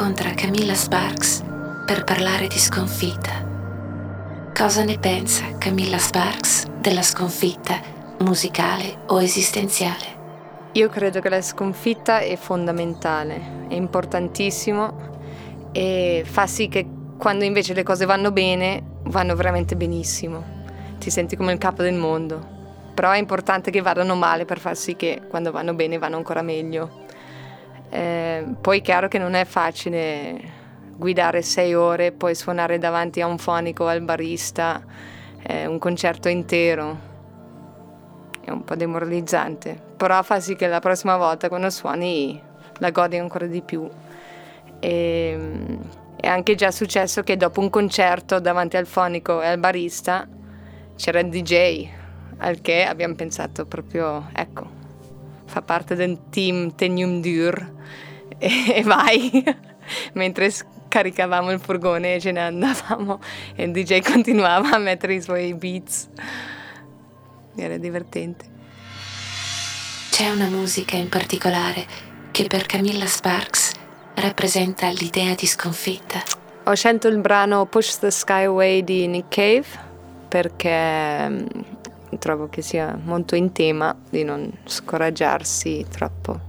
incontra Camilla Sparks per parlare di sconfitta. Cosa ne pensa Camilla Sparks della sconfitta musicale o esistenziale? Io credo che la sconfitta è fondamentale, è importantissimo e fa sì che quando invece le cose vanno bene, vanno veramente benissimo. Ti senti come il capo del mondo. Però è importante che vadano male per far sì che quando vanno bene vanno ancora meglio. Eh, poi è chiaro che non è facile guidare sei ore, poi suonare davanti a un fonico al barista, eh, un concerto intero. È un po' demoralizzante, però fa sì che la prossima volta quando suoni la godi ancora di più. E, è anche già successo che dopo un concerto davanti al fonico e al barista c'era il DJ, al che abbiamo pensato proprio, ecco, fa parte del team Tenium Dur e, e vai, mentre caricavamo il furgone e ce ne andavamo e il DJ continuava a mettere i suoi beats. Era divertente. C'è una musica in particolare che per Camilla Sparks rappresenta l'idea di sconfitta. Ho scelto il brano Push the Sky Away di Nick Cave perché trovo che sia molto in tema di non scoraggiarsi troppo.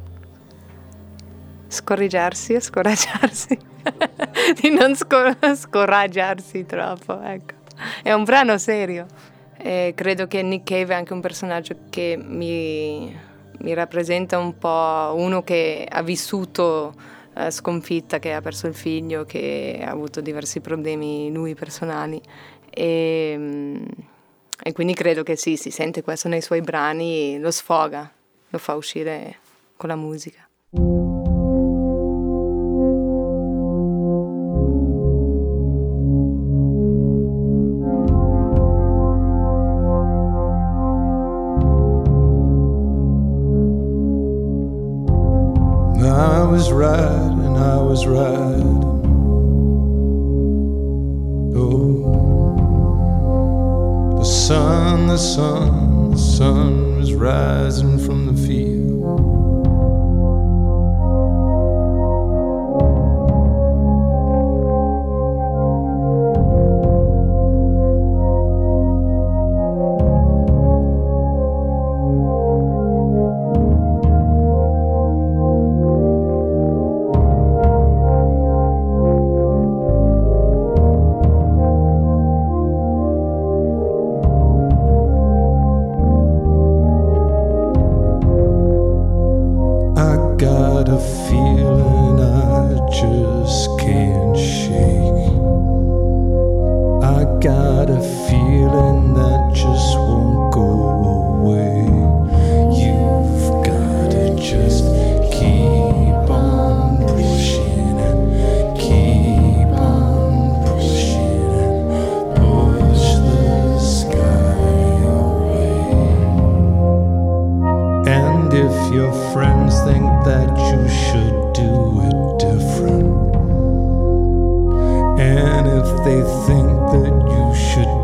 Scorreggiarsi o scoraggiarsi? di non scor- scoraggiarsi troppo, ecco. È un brano serio. E credo che Nick Cave è anche un personaggio che mi, mi rappresenta un po' uno che ha vissuto eh, sconfitta, che ha perso il figlio, che ha avuto diversi problemi lui personali. E, mm, e quindi credo che sì, si sente questo nei suoi brani, lo sfoga, lo fa uscire con la musica. was right and I was right. Sun, the sun, the sun was rising from your friends think that you should do it different, and if they think that you should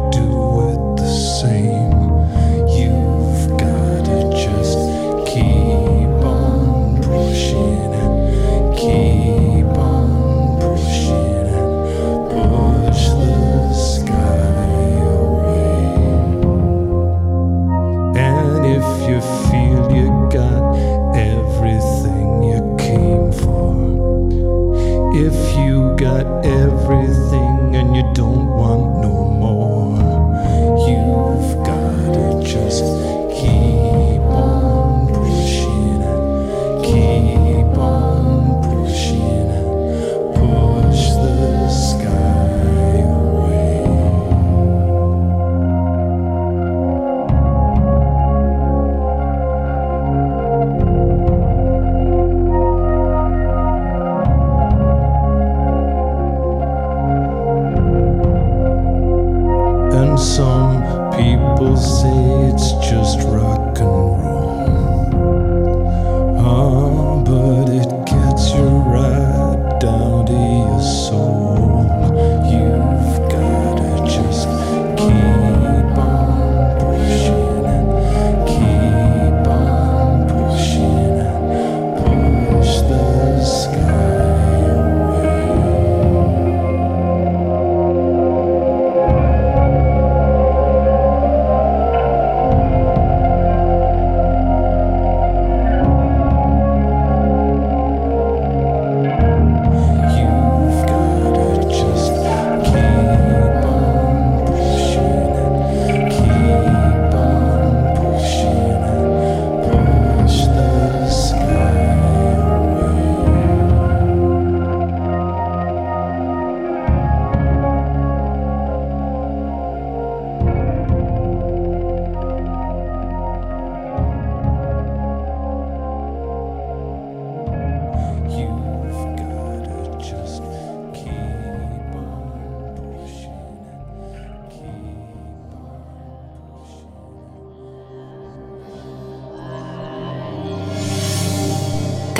if you got everything. And some people say it's just rock and roll.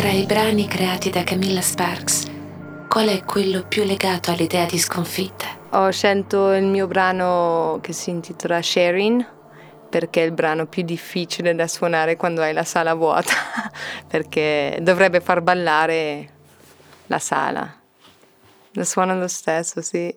Tra i brani creati da Camilla Sparks, qual è quello più legato all'idea di sconfitta? Ho scelto il mio brano che si intitola Sharing perché è il brano più difficile da suonare quando hai la sala vuota, perché dovrebbe far ballare la sala. Lo suono lo stesso, sì.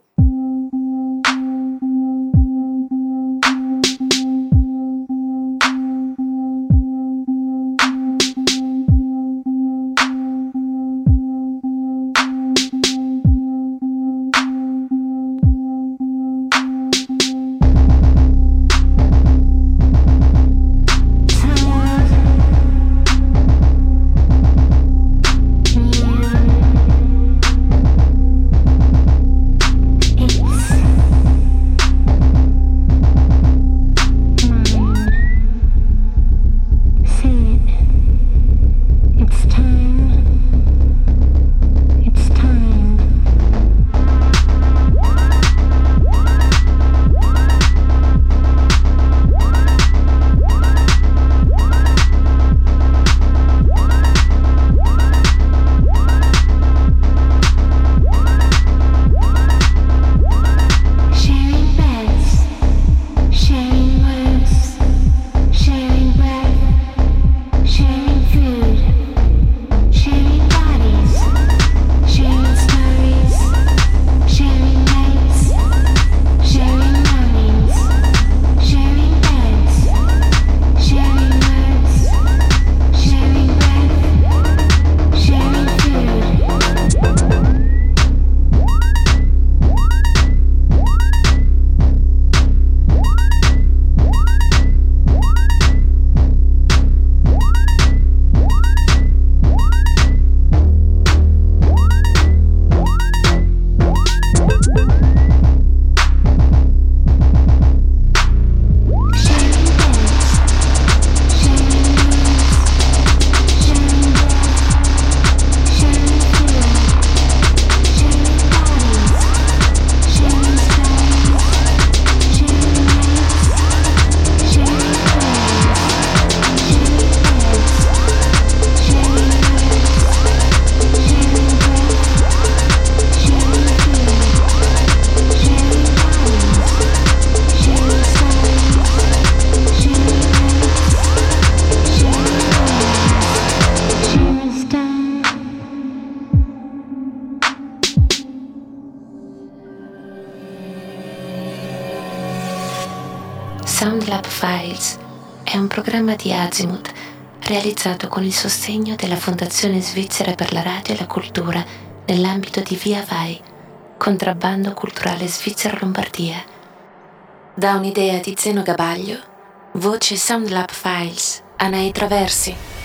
Soundlab Files è un programma di Azimuth realizzato con il sostegno della Fondazione Svizzera per la Radio e la Cultura nell'ambito di Via Vai, contrabbando culturale Svizzera Lombardia. Da un'idea di Zeno Gabaglio, voce Soundlab Files, Anai Traversi.